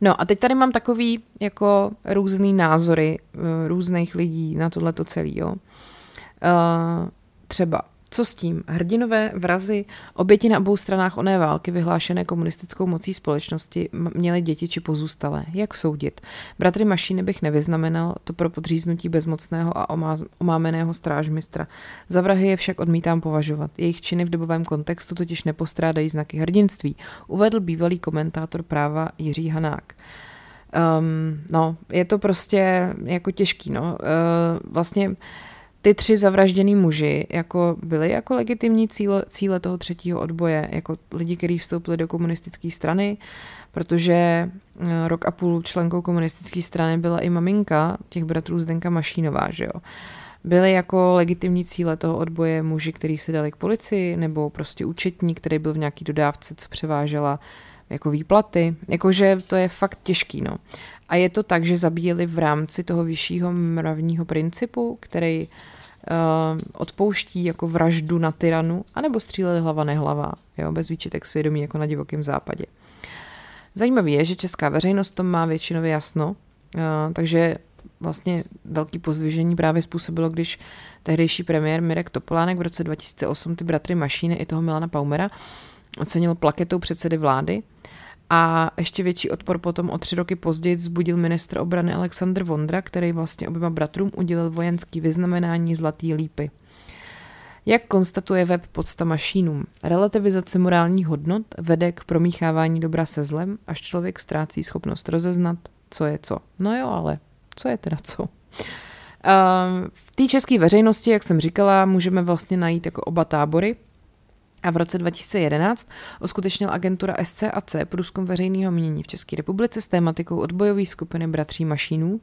Speaker 1: No a teď tady mám takový jako různý názory uh, různých lidí na tohleto celý, jo. Uh, třeba co s tím? Hrdinové vrazy, oběti na obou stranách oné války vyhlášené komunistickou mocí společnosti měly děti či pozůstalé. Jak soudit? Bratry Mašíny bych nevyznamenal to pro podříznutí bezmocného a omámeného strážmistra. Za vrahy je však odmítám považovat. Jejich činy v dobovém kontextu totiž nepostrádají znaky hrdinství, uvedl bývalý komentátor práva Jiří Hanák. Um, no, je to prostě jako těžký, no. Uh, vlastně ty tři zavražděný muži jako byli jako legitimní cíle, cíle toho třetího odboje, jako lidi, kteří vstoupili do komunistické strany, protože eh, rok a půl členkou komunistické strany byla i maminka těch bratrů Zdenka Mašínová, že jo. Byly jako legitimní cíle toho odboje muži, kteří se dali k policii, nebo prostě účetní, který byl v nějaký dodávce, co převážela jako výplaty. Jakože to je fakt těžký, no. A je to tak, že zabíjeli v rámci toho vyššího mravního principu, který uh, odpouští jako vraždu na tyranu, anebo stříleli hlava nehlava, jo, bez výčitek svědomí jako na divokém západě. Zajímavé je, že česká veřejnost tom má většinově jasno, takže vlastně velký pozdvižení právě způsobilo, když tehdejší premiér Mirek Topolánek v roce 2008 ty bratry Mašíny i toho Milana Paumera ocenil plaketou předsedy vlády a ještě větší odpor potom o tři roky později zbudil ministr obrany Aleksandr Vondra, který vlastně oběma bratrům udělil vojenský vyznamenání Zlatý lípy. Jak konstatuje web Podsta mašínům, relativizace morálních hodnot vede k promíchávání dobra se zlem, až člověk ztrácí schopnost rozeznat, co je co. No jo, ale co je teda co? V té české veřejnosti, jak jsem říkala, můžeme vlastně najít jako oba tábory – a v roce 2011 uskutečnil agentura SCAC průzkum veřejného mínění v České republice s tématikou odbojové skupiny Bratří Mašínů.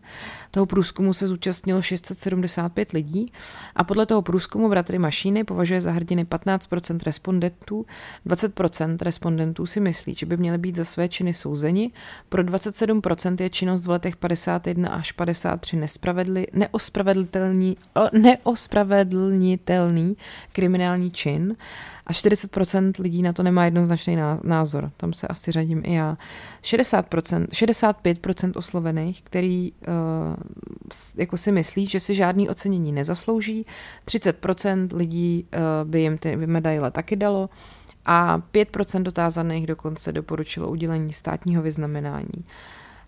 Speaker 1: Toho průzkumu se zúčastnilo 675 lidí a podle toho průzkumu Bratry Mašíny považuje za hrdiny 15% respondentů. 20% respondentů si myslí, že by měly být za své činy souzeni. Pro 27% je činnost v letech 51 až 53 nespravedli, neospravedlnitelný, neospravedlnitelný kriminální čin a 40% lidí na to nemá jednoznačný názor. Tam se asi řadím i já. 60%, 65% oslovených, který uh, jako si myslí, že si žádný ocenění nezaslouží. 30% lidí uh, by jim ty medaile taky dalo a 5% dotázaných dokonce doporučilo udělení státního vyznamenání.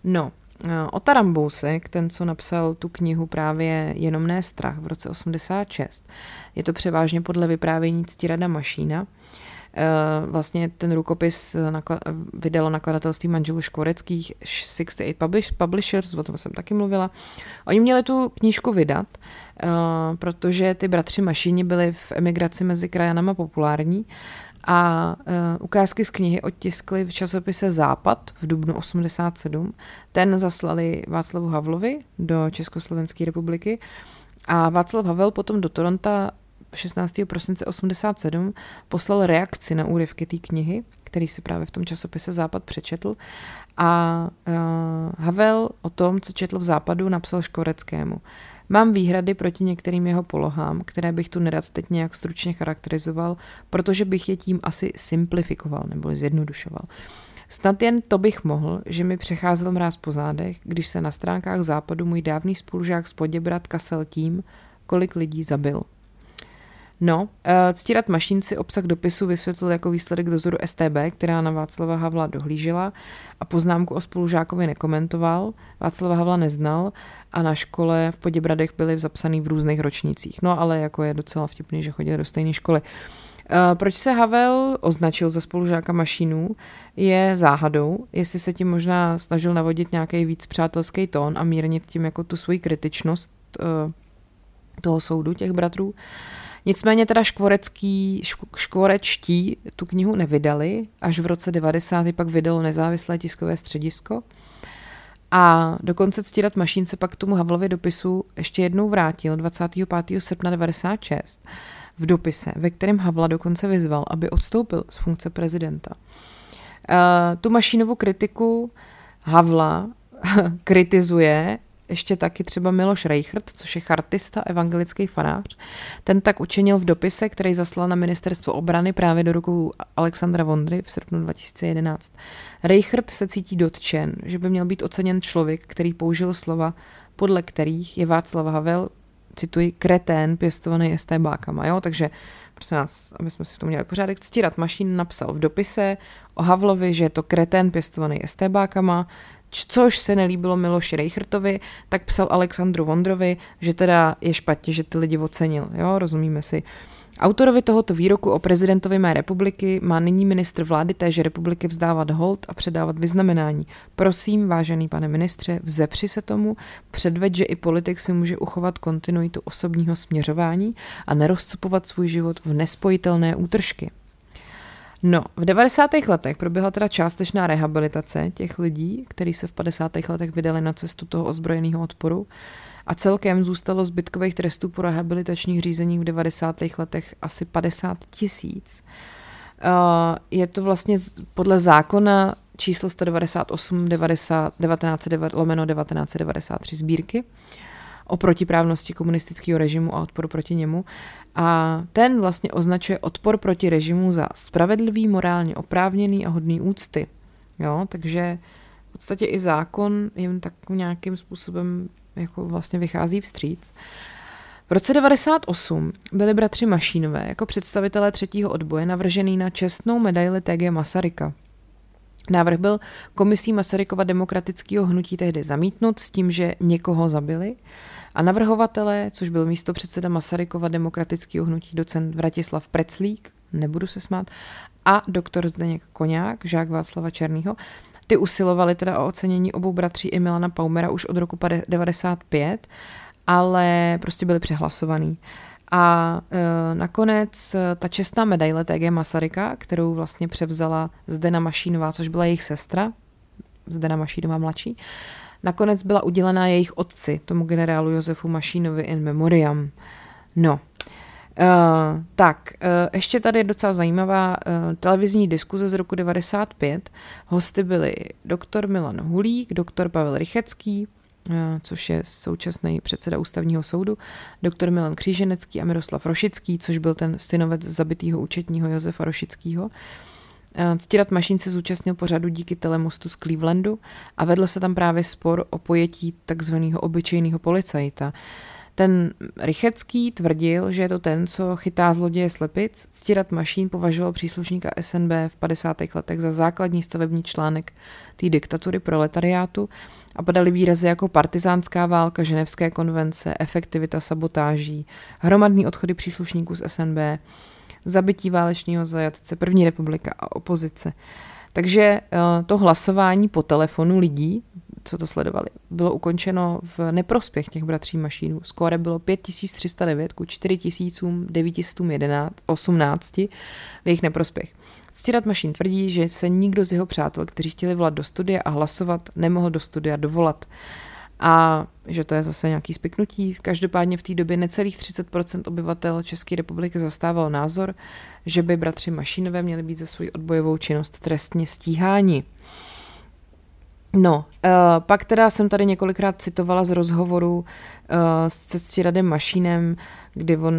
Speaker 1: No, Eh, o Tarambousek, ten, co napsal tu knihu právě Jenom ne strach v roce 86. Je to převážně podle vyprávění Ctirada Mašína. Eh, vlastně ten rukopis vydalo nakladatelství manželů Škvoreckých 68 Publishers, o tom jsem taky mluvila. Oni měli tu knížku vydat, eh, protože ty bratři Mašíni byli v emigraci mezi krajanama populární a uh, ukázky z knihy odtiskly v časopise Západ v dubnu 87. Ten zaslali Václavu Havlovi do Československé republiky a Václav Havel potom do Toronto 16. prosince 87 poslal reakci na úryvky té knihy, který si právě v tom časopise Západ přečetl a uh, Havel o tom, co četl v Západu, napsal Škoreckému. Mám výhrady proti některým jeho polohám, které bych tu nerad teď nějak stručně charakterizoval, protože bych je tím asi simplifikoval nebo zjednodušoval. Snad jen to bych mohl, že mi přecházel mráz po zádech, když se na stránkách západu můj dávný spolužák z Poděbrat kasel tím, kolik lidí zabil. No, eh, Ctírat Mašínci obsah dopisu vysvětlil jako výsledek dozoru STB, která na Václava Havla dohlížela a poznámku o spolužákovi nekomentoval, Václava Havla neznal a na škole v Poděbradech byli zapsaný v různých ročnících. No ale jako je docela vtipný, že chodili do stejné školy. Eh, proč se Havel označil za spolužáka mašínů, je záhadou, jestli se tím možná snažil navodit nějaký víc přátelský tón a mírnit tím jako tu svoji kritičnost eh, toho soudu těch bratrů. Nicméně teda škvorecký, škvorečtí tu knihu nevydali, až v roce 90. pak vydalo nezávislé tiskové středisko. A dokonce Ctírat Mašín se pak k tomu Havlově dopisu ještě jednou vrátil 25. srpna 96 v dopise, ve kterém Havla dokonce vyzval, aby odstoupil z funkce prezidenta. Uh, tu mašínovou kritiku Havla kritizuje ještě taky třeba Miloš Reichert, což je chartista, evangelický farář. Ten tak učinil v dopise, který zaslal na ministerstvo obrany právě do rukou Alexandra Vondry v srpnu 2011. Reichert se cítí dotčen, že by měl být oceněn člověk, který použil slova, podle kterých je Václav Havel, cituji, kretén pěstovaný STBákama. Jo? Takže prosím nás, aby jsme si v tom měli pořádek, Ctírat Mašín napsal v dopise o Havlovi, že je to kretén pěstovaný STBákama, což se nelíbilo Miloši Reichertovi, tak psal Alexandru Vondrovi, že teda je špatně, že ty lidi ocenil, jo, rozumíme si. Autorovi tohoto výroku o prezidentovi mé republiky má nyní ministr vlády téže republiky vzdávat hold a předávat vyznamenání. Prosím, vážený pane ministře, vzepři se tomu, předveď, že i politik si může uchovat kontinuitu osobního směřování a nerozcupovat svůj život v nespojitelné útržky. No, v 90. letech proběhla teda částečná rehabilitace těch lidí, kteří se v 50. letech vydali na cestu toho ozbrojeného odporu a celkem zůstalo zbytkových trestů po rehabilitačních řízeních v 90. letech asi 50 tisíc. Uh, je to vlastně podle zákona číslo 198 90, 19, lomeno 1993 sbírky o protiprávnosti komunistického režimu a odporu proti němu. A ten vlastně označuje odpor proti režimu za spravedlivý, morálně oprávněný a hodný úcty. Jo, takže podstatě i zákon jim tak nějakým způsobem jako vlastně vychází vstříc. V roce 98 byli bratři Mašínové jako představitelé třetího odboje navržený na čestnou medaili TG Masaryka. Návrh byl komisí Masarykova demokratického hnutí tehdy zamítnut s tím, že někoho zabili a navrhovatele, což byl místo předseda Masarykova demokratického hnutí docent Vratislav Preclík, nebudu se smát, a doktor Zdeněk Koňák, žák Václava Černýho, ty usilovali teda o ocenění obou bratří i Milana Paumera už od roku 95, ale prostě byli přehlasovaný. A e, nakonec e, ta čestná medaile TG Masaryka, kterou vlastně převzala Zdena Mašínová, což byla jejich sestra, Zdena Mašínová mladší, nakonec byla udělená jejich otci, tomu generálu Josefu Mašínovi in memoriam. No, Uh, tak, uh, ještě tady je docela zajímavá uh, televizní diskuze z roku 95. Hosty byli doktor Milan Hulík, doktor Pavel Rychecký, což je současný předseda ústavního soudu, doktor Milan Kříženecký a Miroslav Rošický, což byl ten synovec zabitého účetního Josefa Rošického. Ctirat Mašín se zúčastnil pořadu díky telemostu z Clevelandu a vedl se tam právě spor o pojetí takzvaného obyčejného policajta. Ten Rychecký tvrdil, že je to ten, co chytá zloděje slepic. Ctirat Mašín považoval příslušníka SNB v 50. letech za základní stavební článek té diktatury proletariátu a podali výrazy jako partizánská válka, ženevské konvence, efektivita sabotáží, hromadný odchody příslušníků z SNB, zabití válečního zajatce, první republika a opozice. Takže eh, to hlasování po telefonu lidí co to sledovali. Bylo ukončeno v neprospěch těch bratří Mašínů. Skóre bylo 5309 ku 4918 v jejich neprospěch. Ctirat Mašín tvrdí, že se nikdo z jeho přátel, kteří chtěli volat do studia a hlasovat, nemohl do studia dovolat. A že to je zase nějaký spiknutí. Každopádně v té době necelých 30% obyvatel České republiky zastával názor, že by bratři Mašínové měli být za svoji odbojovou činnost trestně stíháni. No, uh, pak teda jsem tady několikrát citovala z rozhovoru uh, s Cestiradem Mašínem, kdy on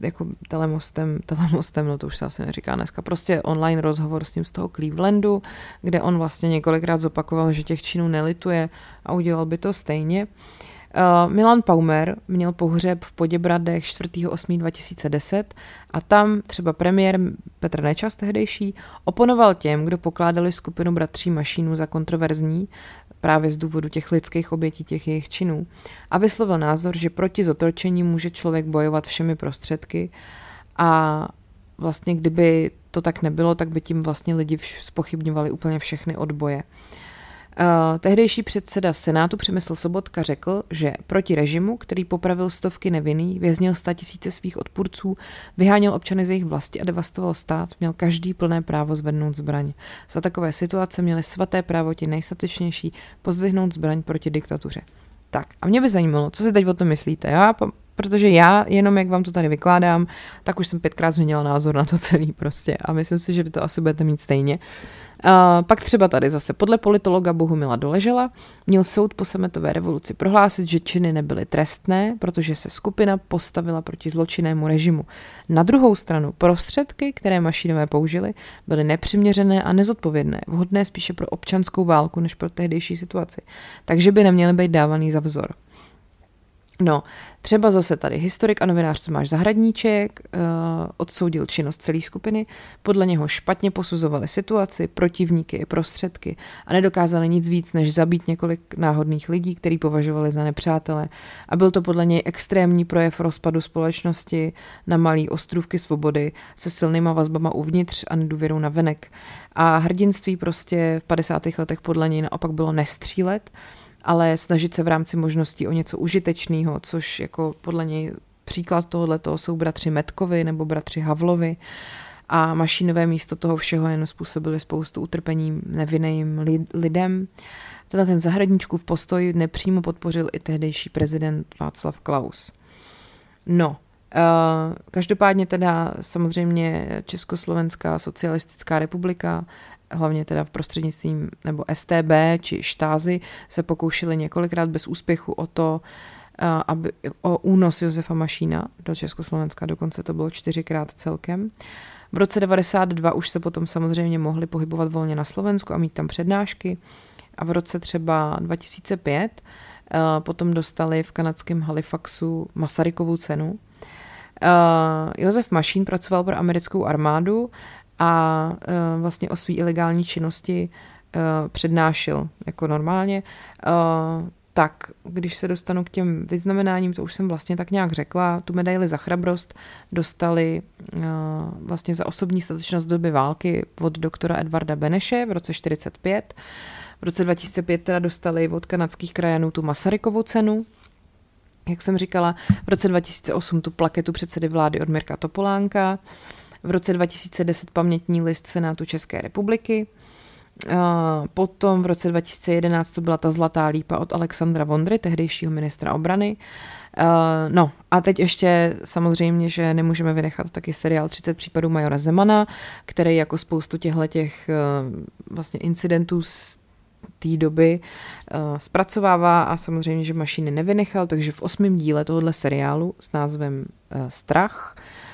Speaker 1: jako telemostem, telemostem, no to už se asi neříká dneska, prostě online rozhovor s tím z toho Clevelandu, kde on vlastně několikrát zopakoval, že těch činů nelituje a udělal by to stejně. Uh, Uh, Milan Paumer měl pohřeb v Poděbradech 4.8.2010 a tam třeba premiér Petr Nečas tehdejší oponoval těm, kdo pokládali skupinu bratří Mašínů za kontroverzní právě z důvodu těch lidských obětí těch jejich činů a vyslovil názor, že proti zotročení může člověk bojovat všemi prostředky a vlastně kdyby to tak nebylo, tak by tím vlastně lidi spochybňovali úplně všechny odboje. Uh, tehdejší předseda Senátu Přemysl Sobotka řekl, že proti režimu, který popravil stovky nevinných, věznil sta tisíce svých odpůrců, vyháněl občany z jejich vlasti a devastoval stát, měl každý plné právo zvednout zbraň. Za takové situace měli svaté právo ti nejstatečnější pozdvihnout zbraň proti diktatuře. Tak a mě by zajímalo, co si teď o tom myslíte. Já, protože já, jenom jak vám to tady vykládám, tak už jsem pětkrát změnila názor na to celý prostě a myslím si, že vy to asi budete mít stejně. Uh, pak třeba tady zase podle politologa Bohumila Doležela měl soud po sametové revoluci prohlásit, že činy nebyly trestné, protože se skupina postavila proti zločinnému režimu. Na druhou stranu prostředky, které mašinové použili, byly nepřiměřené a nezodpovědné, vhodné spíše pro občanskou válku než pro tehdejší situaci, takže by neměly být dávaný za vzor. No, třeba zase tady historik a novinář Tomáš Zahradníček uh, odsoudil činnost celé skupiny, podle něho špatně posuzovali situaci, protivníky i prostředky a nedokázali nic víc, než zabít několik náhodných lidí, který považovali za nepřátele. A byl to podle něj extrémní projev rozpadu společnosti na malý ostrůvky svobody se silnýma vazbama uvnitř a nedůvěrou na venek. A hrdinství prostě v 50. letech podle něj naopak bylo nestřílet, ale snažit se v rámci možností o něco užitečného, což jako podle něj příklad tohohle jsou bratři Metkovi nebo bratři Havlovi a mašinové místo toho všeho jen způsobili spoustu utrpení nevinným lidem. Teda ten zahradníčkův postoj nepřímo podpořil i tehdejší prezident Václav Klaus. No, Uh, každopádně teda samozřejmě Československá socialistická republika hlavně teda v prostřednictvím nebo STB či štázy se pokoušeli několikrát bez úspěchu o to, eh, aby, o únos Josefa Mašína do Československa, dokonce to bylo čtyřikrát celkem. V roce 92 už se potom samozřejmě mohli pohybovat volně na Slovensku a mít tam přednášky. a v roce třeba 2005 uh, potom dostali v kanadském Halifaxu Masarykovu cenu. Uh, Josef Mašín pracoval pro americkou armádu a uh, vlastně o své ilegální činnosti uh, přednášel jako normálně. Uh, tak když se dostanu k těm vyznamenáním, to už jsem vlastně tak nějak řekla, tu medaili za chrabrost dostali uh, vlastně za osobní statečnost doby války od doktora Edvarda Beneše v roce 45. V roce 2005 teda dostali od kanadských krajanů tu Masarykovu cenu, jak jsem říkala, v roce 2008 tu plaketu předsedy vlády od Mirka Topolánka, v roce 2010 pamětní list Senátu České republiky, Potom v roce 2011 to byla ta zlatá lípa od Alexandra Vondry, tehdejšího ministra obrany. No a teď ještě samozřejmě, že nemůžeme vynechat taky seriál 30 případů Majora Zemana, který jako spoustu těchto těch vlastně incidentů z té doby zpracovává a samozřejmě, že mašiny nevynechal, takže v osmém díle tohohle seriálu s názvem Strach Eh,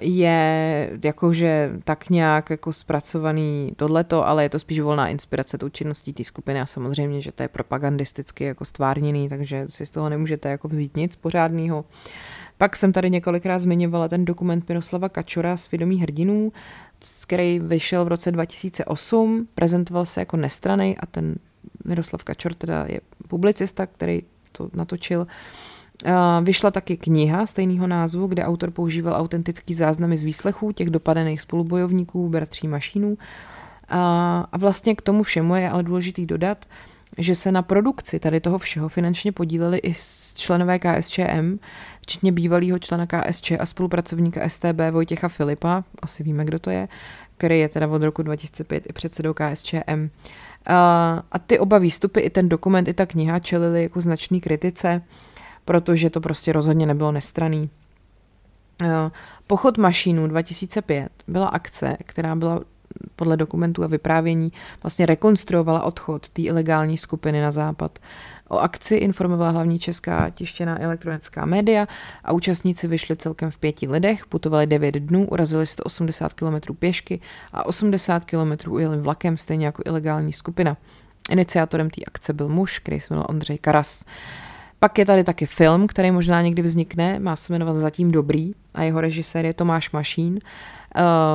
Speaker 1: je jakože tak nějak jako zpracovaný tohleto, ale je to spíš volná inspirace tou činností té skupiny a samozřejmě, že to je propagandisticky jako stvárněný, takže si z toho nemůžete jako vzít nic pořádného. Pak jsem tady několikrát zmiňovala ten dokument Miroslava Kačora Svědomí hrdinů, který vyšel v roce 2008, prezentoval se jako nestranej a ten Miroslav Kačor teda je publicista, který to natočil. Uh, Vyšla taky kniha stejného názvu, kde autor používal autentický záznamy z výslechů těch dopadených spolubojovníků, bratří Mašínů. A vlastně k tomu všemu je ale důležitý dodat, že se na produkci tady toho všeho finančně podíleli i členové KSČM, včetně bývalého člena KSČ a spolupracovníka STB Vojtěcha Filipa, asi víme, kdo to je, který je teda od roku 2005 i předsedou KSČM. A ty oba výstupy, i ten dokument, i ta kniha čelili jako značný kritice protože to prostě rozhodně nebylo nestraný. Eh, pochod mašínů 2005 byla akce, která byla podle dokumentů a vyprávění vlastně rekonstruovala odchod té ilegální skupiny na západ. O akci informovala hlavní česká tištěná elektronická média a účastníci vyšli celkem v pěti lidech, putovali 9 dnů, urazili 180 km pěšky a 80 km ujeli vlakem, stejně jako ilegální skupina. Iniciátorem té akce byl muž, který se jmenoval Ondřej Karas. Pak je tady taky film, který možná někdy vznikne, má se jmenovat Zatím dobrý a jeho režisér je Tomáš Mašín, uh,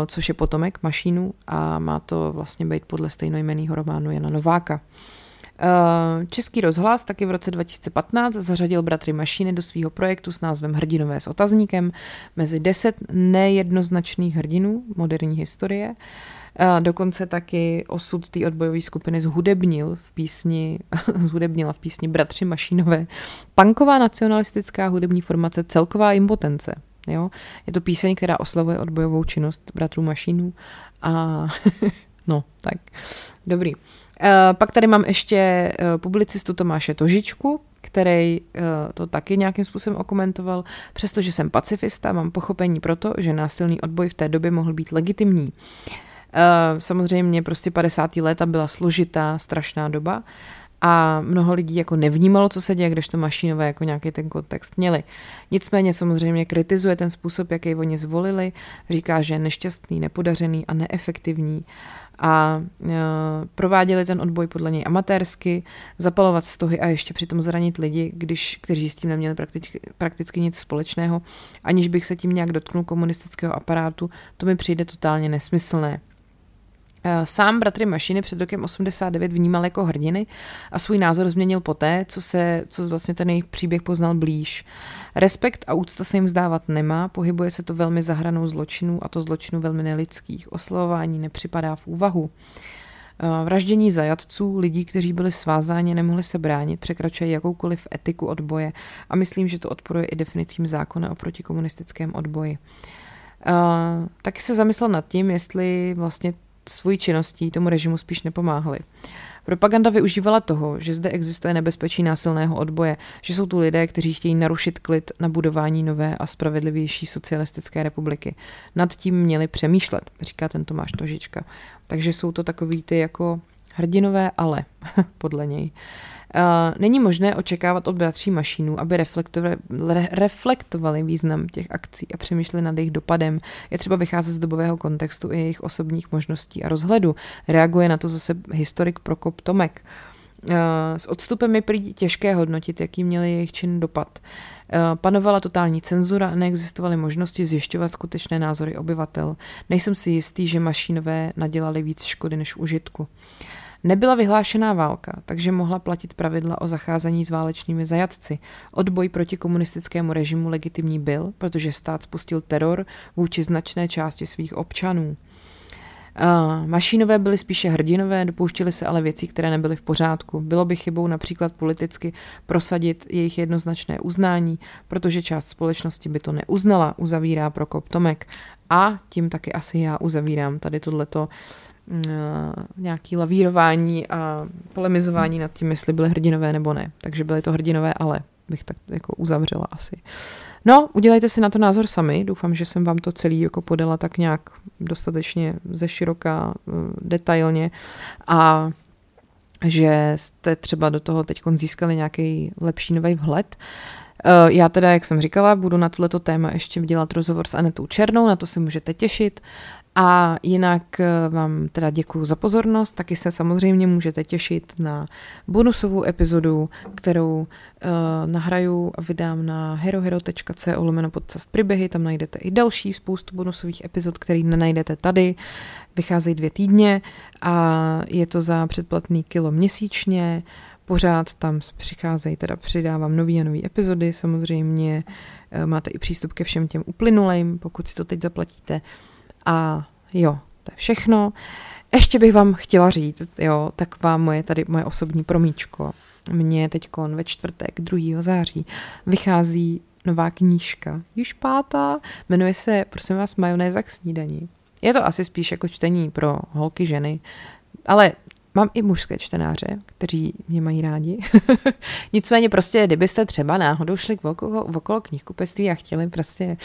Speaker 1: což je potomek Mašínu a má to vlastně být podle stejnojmeného románu Jana Nováka. Uh, Český rozhlas taky v roce 2015 zařadil bratry Mašíny do svého projektu s názvem Hrdinové s otazníkem mezi deset nejednoznačných hrdinů moderní historie. Uh, Dokonce taky osud té odbojové skupiny zhudebnil v písni, zhudebnila v písni Bratři Mašínové. Panková nacionalistická hudební formace Celková impotence. Jo? Je to píseň, která oslavuje odbojovou činnost bratrů Mašínů a no, tak dobrý. Pak tady mám ještě e, publicistu Tomáše Tožičku, který e, to taky nějakým způsobem okomentoval. Přestože jsem pacifista, mám pochopení proto, že násilný odboj v té době mohl být legitimní. Eh, samozřejmě prostě 50. léta byla složitá, strašná doba a mnoho lidí jako nevnímalo, co se děje, když to mašinové jako nějaký ten kontext měli. Nicméně samozřejmě kritizuje ten způsob, jaký oni zvolili, říká, že je nešťastný, nepodařený a neefektivní a e, prováděli ten odboj podle něj amatérsky, zapalovat stohy a ještě přitom zranit lidi, když, kteří s tím neměli prakticky, prakticky nic společného, aniž bych se tím nějak dotknul komunistického aparátu, to mi přijde totálně nesmyslné. Eh, sám bratry Mašiny před rokem 89 vnímal jako hrdiny a svůj názor změnil poté, co se, co vlastně ten jejich příběh poznal blíž. Respekt a úcta se jim vzdávat nemá, pohybuje se to velmi za hranou zločinů a to zločinů velmi nelidských. Oslovování nepřipadá v úvahu. Eh, vraždění zajatců, lidí, kteří byli svázáni, nemohli se bránit, překračuje jakoukoliv etiku odboje a myslím, že to odporuje i definicím zákona o protikomunistickém odboji. Uh, taky se zamyslel nad tím, jestli vlastně svojí činností tomu režimu spíš nepomáhali. Propaganda využívala toho, že zde existuje nebezpečí násilného odboje, že jsou tu lidé, kteří chtějí narušit klid na budování nové a spravedlivější socialistické republiky. Nad tím měli přemýšlet, říká ten Tomáš Tožička. Takže jsou to takový ty jako Hrdinové ale, podle něj. Uh, není možné očekávat od bratří mašínů, aby reflektovali, re, reflektovali význam těch akcí a přemýšleli nad jejich dopadem. Je třeba vycházet z dobového kontextu i jejich osobních možností a rozhledu. Reaguje na to zase historik Prokop Tomek. Uh, s odstupem je prý těžké hodnotit, jaký měli jejich čin dopad. Uh, panovala totální cenzura neexistovaly možnosti zjišťovat skutečné názory obyvatel. Nejsem si jistý, že mašínové nadělali víc škody než užitku. Nebyla vyhlášená válka, takže mohla platit pravidla o zacházení s válečnými zajatci. Odboj proti komunistickému režimu legitimní byl, protože stát spustil teror vůči značné části svých občanů. Uh, mašínové byly spíše hrdinové, dopouštili se ale věcí, které nebyly v pořádku. Bylo by chybou například politicky prosadit jejich jednoznačné uznání, protože část společnosti by to neuznala, uzavírá Prokop Tomek. A tím taky asi já uzavírám tady tohleto uh, Eh, nějaký lavírování a polemizování nad tím, jestli byly hrdinové nebo ne. Takže byly to hrdinové, ale bych tak jako uzavřela asi. No, udělejte si na to názor sami. Doufám, že jsem vám to celý jako podala tak nějak dostatečně ze široka, eh, detailně a že jste třeba do toho teď získali nějaký lepší nový vhled. Eh, já teda, jak jsem říkala, budu na tohleto téma ještě dělat rozhovor s Anetou Černou, na to se můžete těšit. A jinak eh, vám teda děkuji za pozornost, taky se samozřejmě můžete těšit na bonusovou epizodu, kterou uh, nahraju a vydám na herohero.co lomeno podcast příběhy, tam najdete i další spoustu bonusových epizod, který nenajdete tady, vycházejí dvě týdně a je to za předplatný kilo měsíčně, pořád tam přicházejí, teda přidávám nový a nový epizody, samozřejmě eh, máte i přístup ke všem těm uplynulým, pokud si to teď zaplatíte. A jo, to je všechno. Ještě bych vám chtěla říct, jo, tak vám moje tady moje osobní promíčko. Mně teď ve čtvrtek 2. září vychází nová knížka, již pátá, jmenuje se, prosím vás, Majonéza k snídaní. Je to asi spíš jako čtení pro holky, ženy, ale mám i mužské čtenáře, kteří mě mají rádi. Nicméně prostě, kdybyste třeba náhodou šli k okolo, okolo knihkupectví a chtěli prostě,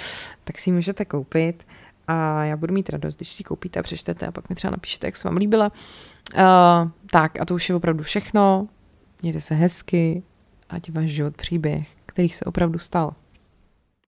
Speaker 1: tak si ji můžete koupit a já budu mít radost, když si koupíte a přečtete a pak mi třeba napíšete, jak se vám líbila. Uh, tak a to už je opravdu všechno. Mějte se hezky, ať váš život příběh, který se opravdu stal.